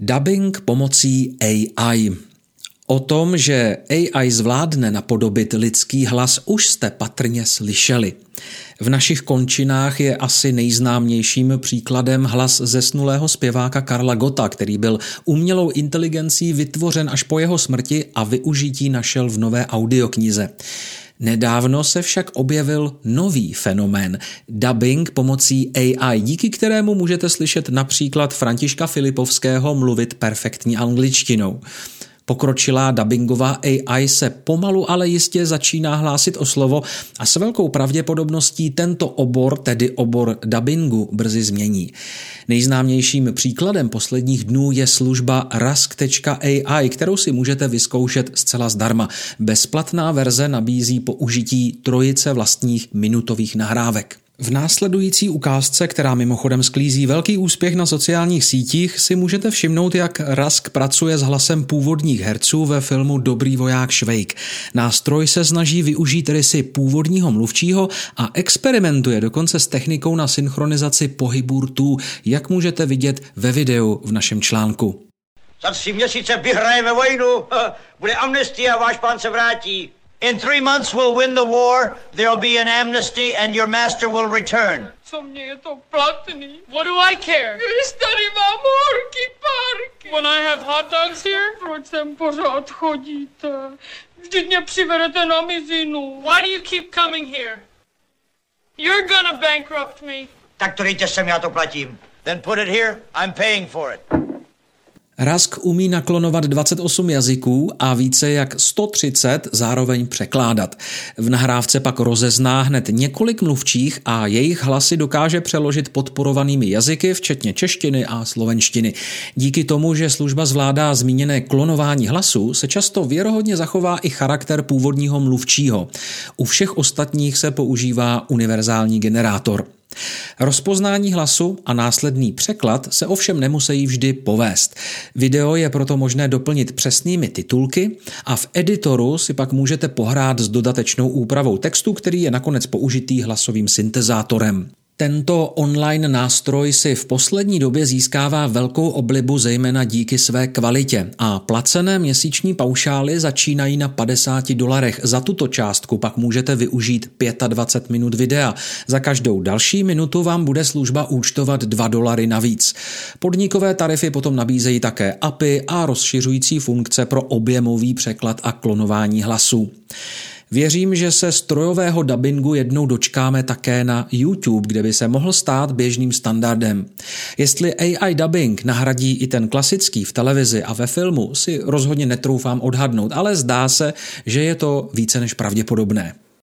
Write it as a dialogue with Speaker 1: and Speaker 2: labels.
Speaker 1: Dubbing pomocí AI. O tom, že AI zvládne napodobit lidský hlas, už jste patrně slyšeli. V našich končinách je asi nejznámějším příkladem hlas zesnulého zpěváka Karla Gota, který byl umělou inteligencí vytvořen až po jeho smrti a využití našel v nové audioknize. Nedávno se však objevil nový fenomén – dubbing pomocí AI, díky kterému můžete slyšet například Františka Filipovského mluvit perfektní angličtinou. Pokročilá dubbingová AI se pomalu ale jistě začíná hlásit o slovo a s velkou pravděpodobností tento obor, tedy obor dubbingu, brzy změní. Nejznámějším příkladem posledních dnů je služba rask.ai, kterou si můžete vyzkoušet zcela zdarma. Bezplatná verze nabízí použití trojice vlastních minutových nahrávek. V následující ukázce, která mimochodem sklízí velký úspěch na sociálních sítích, si můžete všimnout, jak Rask pracuje s hlasem původních herců ve filmu Dobrý voják Švejk. Nástroj se snaží využít rysy původního mluvčího a experimentuje dokonce s technikou na synchronizaci pohybů rtů, jak můžete vidět ve videu v našem článku.
Speaker 2: Za tři měsíce vyhrajeme vojnu, bude amnestie a váš pán se vrátí. In three months we'll win the war, there'll be an amnesty, and your master will return.
Speaker 3: Co mě to platný? What do I care? Když tady mám parky. When I have hot dogs here? Proč sem pořád chodíte? Vždyť mě přivedete. Why do you keep coming here? You're gonna bankrupt me.
Speaker 2: Tak to dejte sem, to platím. Then put it here, I'm paying for it.
Speaker 1: Rask umí naklonovat 28 jazyků a více jak 130 zároveň překládat. V nahrávce pak rozezná hned několik mluvčích a jejich hlasy dokáže přeložit podporovanými jazyky, včetně češtiny a slovenštiny. Díky tomu, že služba zvládá zmíněné klonování hlasu, se často věrohodně zachová i charakter původního mluvčího. U všech ostatních se používá univerzální generátor. Rozpoznání hlasu a následný překlad se ovšem nemusí vždy povést. Video je proto možné doplnit přesnými titulky a v editoru si pak můžete pohrát s dodatečnou úpravou textu, který je nakonec použitý hlasovým syntezátorem. Tento online nástroj si v poslední době získává velkou oblibu zejména díky své kvalitě a placené měsíční paušály začínají na 50 dolarech. Za tuto částku pak můžete využít 25 minut videa. Za každou další minutu vám bude služba účtovat 2 dolary navíc. Podnikové tarify potom nabízejí také API a rozšiřující funkce pro objemový překlad a klonování hlasů. Věřím, že se strojového dubbingu jednou dočkáme také na YouTube, kde by se mohl stát běžným standardem. Jestli AI dubbing nahradí i ten klasický v televizi a ve filmu, si rozhodně netroufám odhadnout, ale zdá se, že je to více než pravděpodobné.